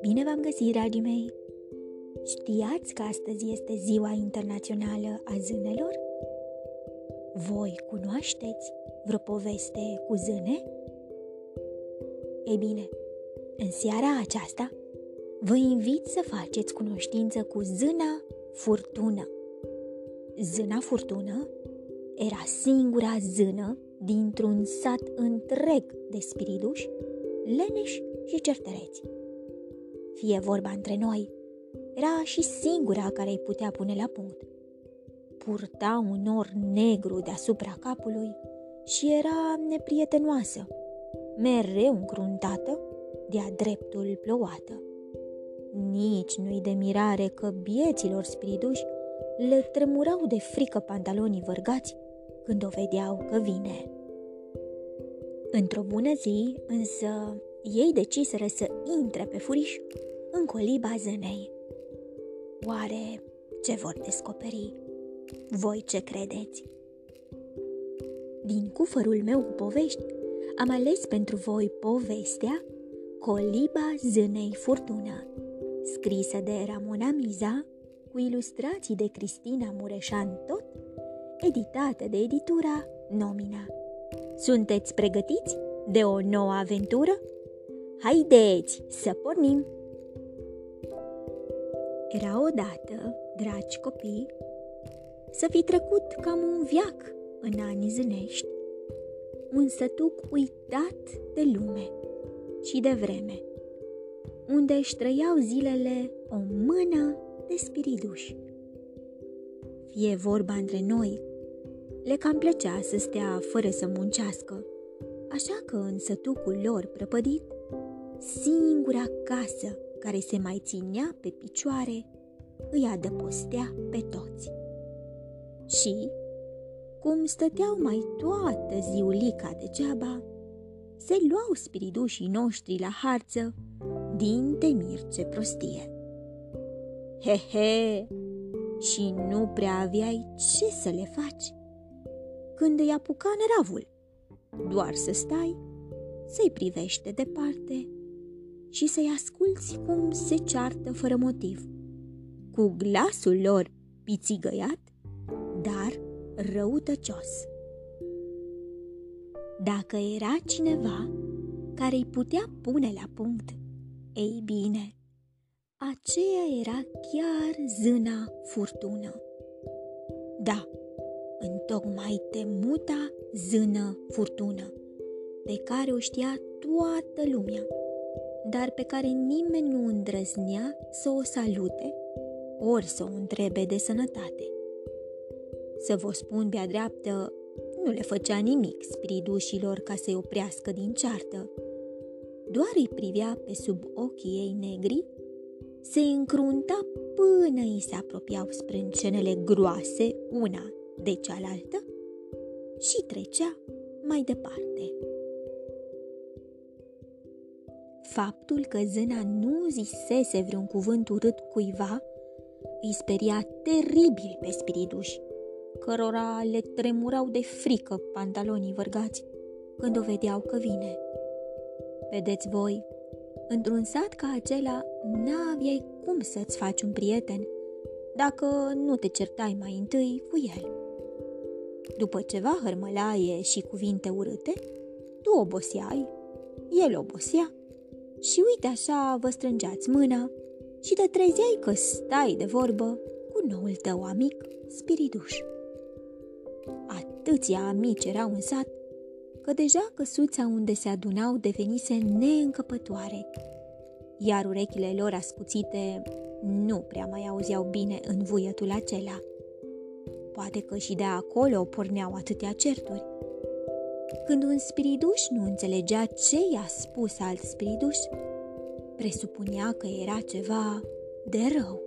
Bine v-am găsit, dragii mei! Știați că astăzi este Ziua Internațională a Zânelor? Voi cunoașteți vreo poveste cu zâne? Ei bine, în seara aceasta vă invit să faceți cunoștință cu zâna furtună. Zâna furtună era singura zână dintr-un sat întreg de spiriduși, leneși și certăreți. Fie vorba între noi, era și singura care îi putea pune la punct. Purta un nor negru deasupra capului și era neprietenoasă, mereu încruntată, de-a dreptul plouată. Nici nu-i de mirare că bieților spiriduși le tremurau de frică pantalonii vărgați când o vedeau că vine. Într-o bună zi, însă, ei deciseră să intre pe furiș în coliba zânei. Oare ce vor descoperi? Voi ce credeți? Din cufărul meu cu povești, am ales pentru voi povestea Coliba zânei furtună, scrisă de Ramona Miza, cu ilustrații de Cristina Mureșan tot, editată de editura Nomina. Sunteți pregătiți de o nouă aventură? Haideți să pornim! Era odată, dragi copii, să fi trecut cam un viac în anii zânești, un sătuc uitat de lume și de vreme, unde își trăiau zilele o mână de spiriduși. Fie vorba între noi, le cam plăcea să stea fără să muncească, așa că în sătucul lor prăpădit, singura casă care se mai ținea pe picioare îi adăpostea pe toți. Și, cum stăteau mai toată ziulica degeaba, se luau spiridușii noștri la harță din temir ce prostie. He, he! Și nu prea aveai ce să le faci când îi apuca neravul. Doar să stai, să-i privește departe și să-i asculți cum se ceartă fără motiv, cu glasul lor pițigăiat, dar răutăcios. Dacă era cineva care îi putea pune la punct, ei bine, aceea era chiar zâna furtună. Da, întocmai temuta zână furtună, pe care o știa toată lumea, dar pe care nimeni nu îndrăznea să o salute ori să o întrebe de sănătate. Să vă spun pe-a dreaptă, nu le făcea nimic spiridușilor ca să-i oprească din ceartă. Doar îi privea pe sub ochii ei negri, se încrunta până îi se apropiau sprâncenele groase una de cealaltă și trecea mai departe. Faptul că zâna nu zisese vreun cuvânt urât cuiva îi speria teribil pe spiriduși, cărora le tremurau de frică pantalonii vărgați când o vedeau că vine. Vedeți voi, într-un sat ca acela n-aveai cum să-ți faci un prieten dacă nu te certai mai întâi cu el. După ceva hărmălaie și cuvinte urâte, tu oboseai, el obosea și uite așa vă strângeați mâna și te trezeai că stai de vorbă cu noul tău amic spiriduș. Atâția amici erau în sat, că deja căsuța unde se adunau devenise neîncăpătoare, iar urechile lor ascuțite nu prea mai auzeau bine în vuietul acela. Poate că și de acolo porneau atâtea certuri. Când un spiriduș nu înțelegea ce i-a spus alt spiriduș, presupunea că era ceva de rău.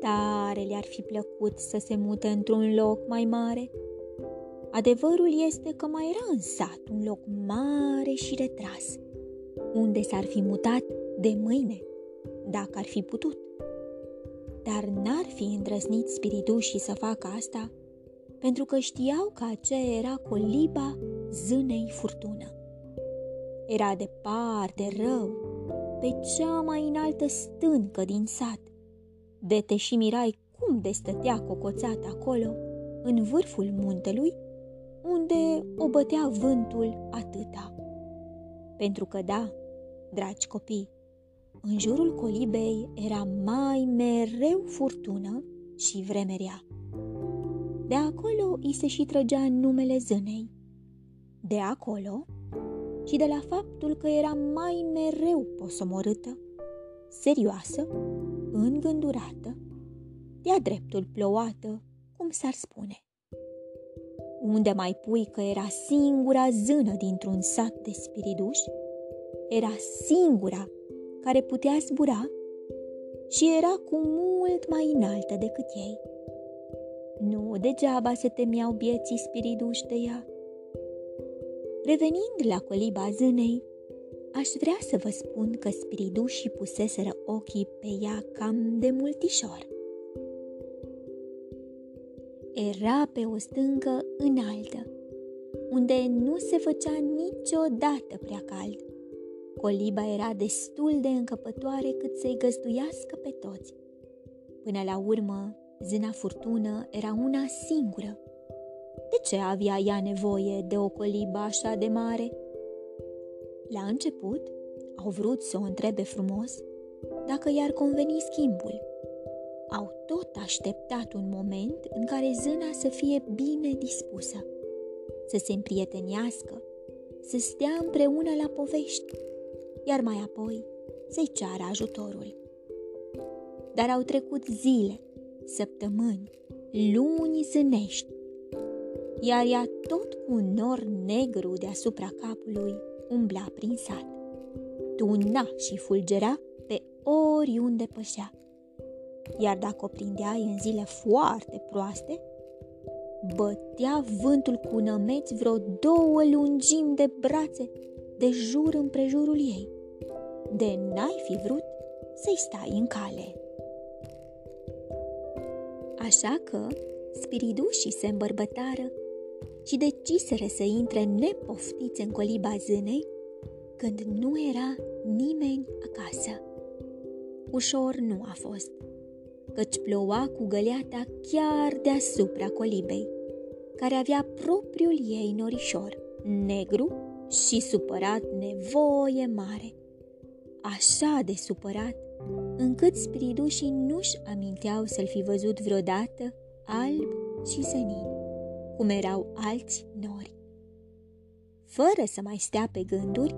Tare le-ar fi plăcut să se mute într-un loc mai mare. Adevărul este că mai era în sat un loc mare și retras, unde s-ar fi mutat de mâine, dacă ar fi putut. Dar n-ar fi îndrăznit spiritușii să facă asta, pentru că știau că aceea era coliba zânei furtună. Era departe rău, pe cea mai înaltă stâncă din sat. De te și mirai cum de stătea cocoțat acolo, în vârful muntelui, unde o bătea vântul atâta. Pentru că da, dragi copii, în jurul colibei era mai mereu furtună și vremerea. De acolo îi se și trăgea numele zânei. De acolo și de la faptul că era mai mereu posomorâtă, serioasă, îngândurată, de-a dreptul plouată, cum s-ar spune. Unde mai pui că era singura zână dintr-un sat de spiriduși, era singura care putea zbura și era cu mult mai înaltă decât ei. Nu degeaba se temeau bieții spiriduși de ea. Revenind la coliba zânei, aș vrea să vă spun că spiridușii puseseră ochii pe ea cam de multișor. Era pe o stâncă înaltă, unde nu se făcea niciodată prea cald. Coliba era destul de încăpătoare cât să-i găzduiască pe toți. Până la urmă, zâna furtună era una singură. De ce avea ea nevoie de o colibă așa de mare? La început, au vrut să o întrebe frumos dacă i-ar conveni schimbul. Au tot așteptat un moment în care zâna să fie bine dispusă, să se împrietenească, să stea împreună la povești, iar mai apoi să-i ceară ajutorul. Dar au trecut zile, săptămâni, luni zânești, iar ea tot cu un nor negru deasupra capului umbla prin sat. Tuna și fulgera pe oriunde pășea. Iar dacă o prindeai în zile foarte proaste, bătea vântul cu nămeți vreo două lungimi de brațe de jur împrejurul ei, de n-ai fi vrut să-i stai în cale. Așa că spiridușii se îmbărbătară și deciseră să intre nepoftiți în coliba zânei când nu era nimeni acasă. Ușor nu a fost, căci ploua cu găleata chiar deasupra colibei, care avea propriul ei norișor, negru și supărat nevoie mare. Așa de supărat, încât spiridușii nu-și aminteau să-l fi văzut vreodată alb și senin, cum erau alți nori. Fără să mai stea pe gânduri,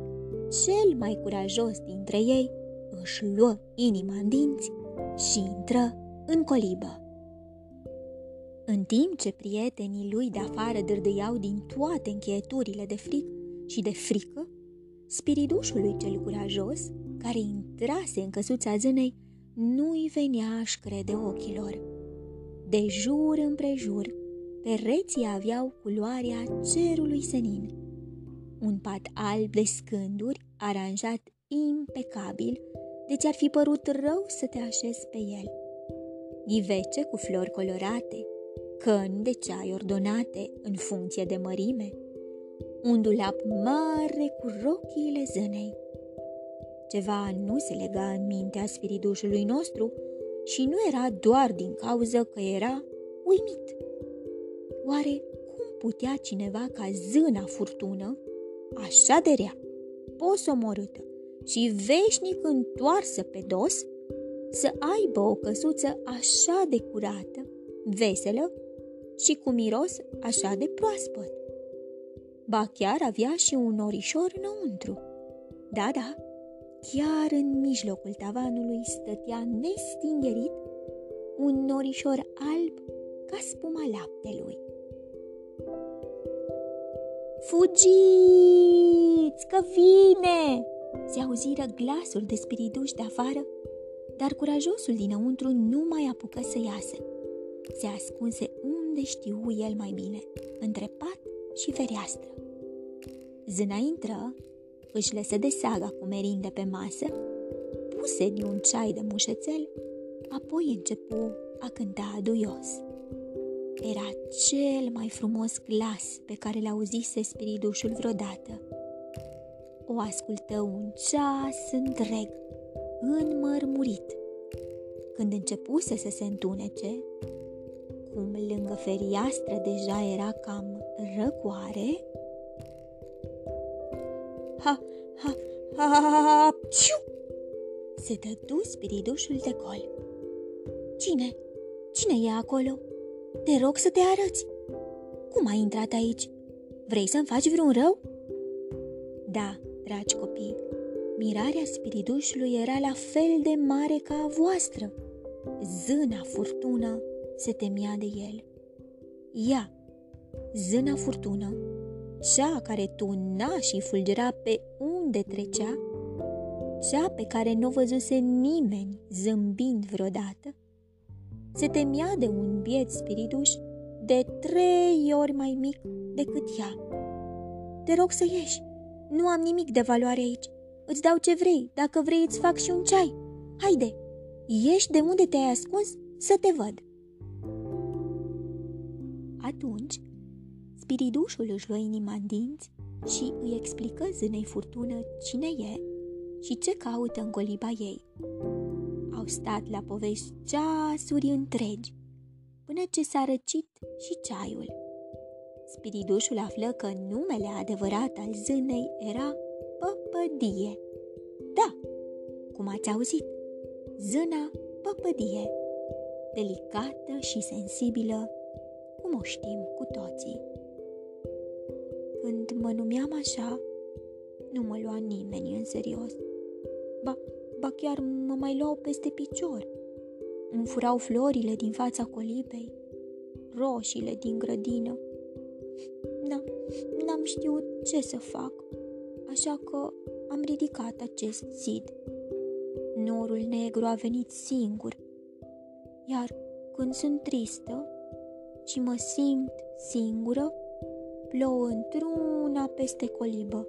cel mai curajos dintre ei își luă inima în dinți și intră în colibă. În timp ce prietenii lui de afară dârdâiau din toate încheieturile de fric și de frică, spiridușului cel curajos, care intrase în căsuța zânei, nu-i venea aș crede ochilor. De jur împrejur, pereții aveau culoarea cerului senin. Un pat alb de scânduri, aranjat impecabil, deci ar fi părut rău să te așezi pe el. Ghivece cu flori colorate, căni de ceai ordonate în funcție de mărime, un dulap mare cu rochiile zânei. Ceva nu se lega în mintea spiridușului nostru și nu era doar din cauză că era uimit. Oare cum putea cineva ca zâna furtună, așa de rea, posomorâtă și veșnic întoarsă pe dos, să aibă o căsuță așa de curată, veselă și cu miros așa de proaspăt? Ba chiar avea și un orișor înăuntru. Da, da, chiar în mijlocul tavanului stătea nestingerit un norișor alb ca spuma laptelui. Fugiți, că vine! Se auziră glasuri de spiriduși de afară, dar curajosul dinăuntru nu mai apucă să iasă. Se ascunse unde știu el mai bine, între pat și fereastră. Zâna intră, își lăsă de saga cu merinde pe masă, puse din un ceai de mușețel, apoi începu a cânta aduios. era cel mai frumos glas pe care l-auzise spiridușul vreodată. O ascultă un ceas întreg, înmărmurit. Când începuse să se întunece, cum lângă feriastră deja era cam răcoare, ha, ha, ha, ha, ha se dădu spiridușul de gol. Cine? Cine e acolo? Te rog să te arăți. Cum ai intrat aici? Vrei să-mi faci vreun rău? Da, dragi copii, mirarea spiridușului era la fel de mare ca a voastră. Zâna furtună se temea de el. Ea, zâna furtună, cea care tuna și fulgera pe unde trecea, cea pe care nu o văzuse nimeni zâmbind vreodată, se temea de un biet spiriduș de trei ori mai mic decât ea. Te rog să ieși, nu am nimic de valoare aici. Îți dau ce vrei, dacă vrei îți fac și un ceai. Haide, ieși de unde te-ai ascuns să te văd. Atunci, spiridușul își luă inima în dinți și îi explică zânei furtună cine e și ce caută în coliba ei. Au stat la povești ceasuri întregi, până ce s-a răcit și ceaiul. Spiridușul află că numele adevărat al zânei era Păpădie. Da, cum ați auzit, zâna Păpădie, delicată și sensibilă, cum o știm cu toții. Când mă numeam așa, nu mă lua nimeni în serios ba, ba chiar mă mai luau peste picior. Îmi furau florile din fața colibei, roșiile din grădină. Da, n-am știut ce să fac, așa că am ridicat acest zid. Norul negru a venit singur, iar când sunt tristă și mă simt singură, plouă într-una peste colibă.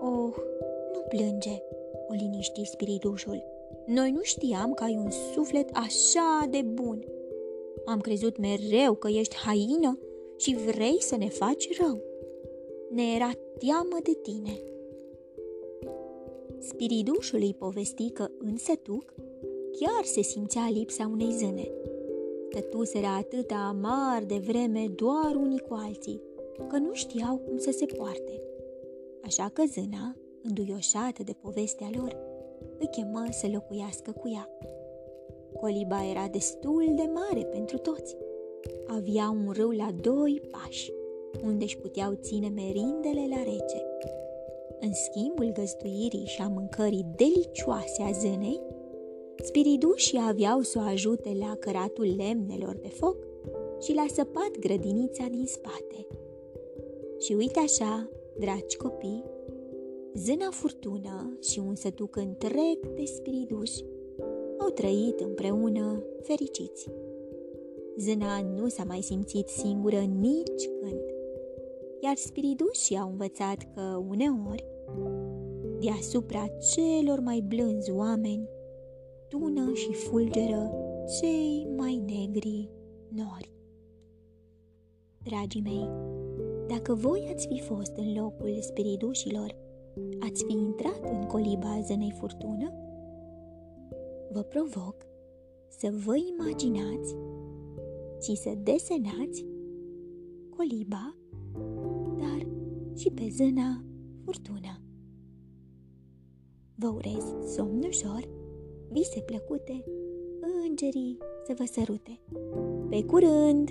Oh, nu plânge, o liniști spiritușul. Noi nu știam că ai un suflet așa de bun. Am crezut mereu că ești haină și vrei să ne faci rău. Ne era teamă de tine. Spiridușul îi povesti că în sătuc chiar se simțea lipsa unei zâne. Stătuseră atâta amar de vreme doar unii cu alții, că nu știau cum să se poarte așa că zâna, înduioșată de povestea lor, îi chemă să locuiască cu ea. Coliba era destul de mare pentru toți. Avea un râu la doi pași, unde își puteau ține merindele la rece. În schimbul găzduirii și a mâncării delicioase a zânei, spiridușii aveau să o ajute la căratul lemnelor de foc și la săpat grădinița din spate. Și uite așa, Dragi copii, Zâna Furtună și un sătuc întreg de spiriduși au trăit împreună fericiți. Zâna nu s-a mai simțit singură nici când, iar spiridușii au învățat că uneori, deasupra celor mai blânzi oameni, tună și fulgeră cei mai negri nori. Dragii mei, dacă voi ați fi fost în locul spiridușilor, ați fi intrat în coliba zânei furtună? Vă provoc să vă imaginați și să desenați coliba, dar și pe zâna furtună. Vă urez somn ușor, vise plăcute, îngerii să vă sărute. Pe curând!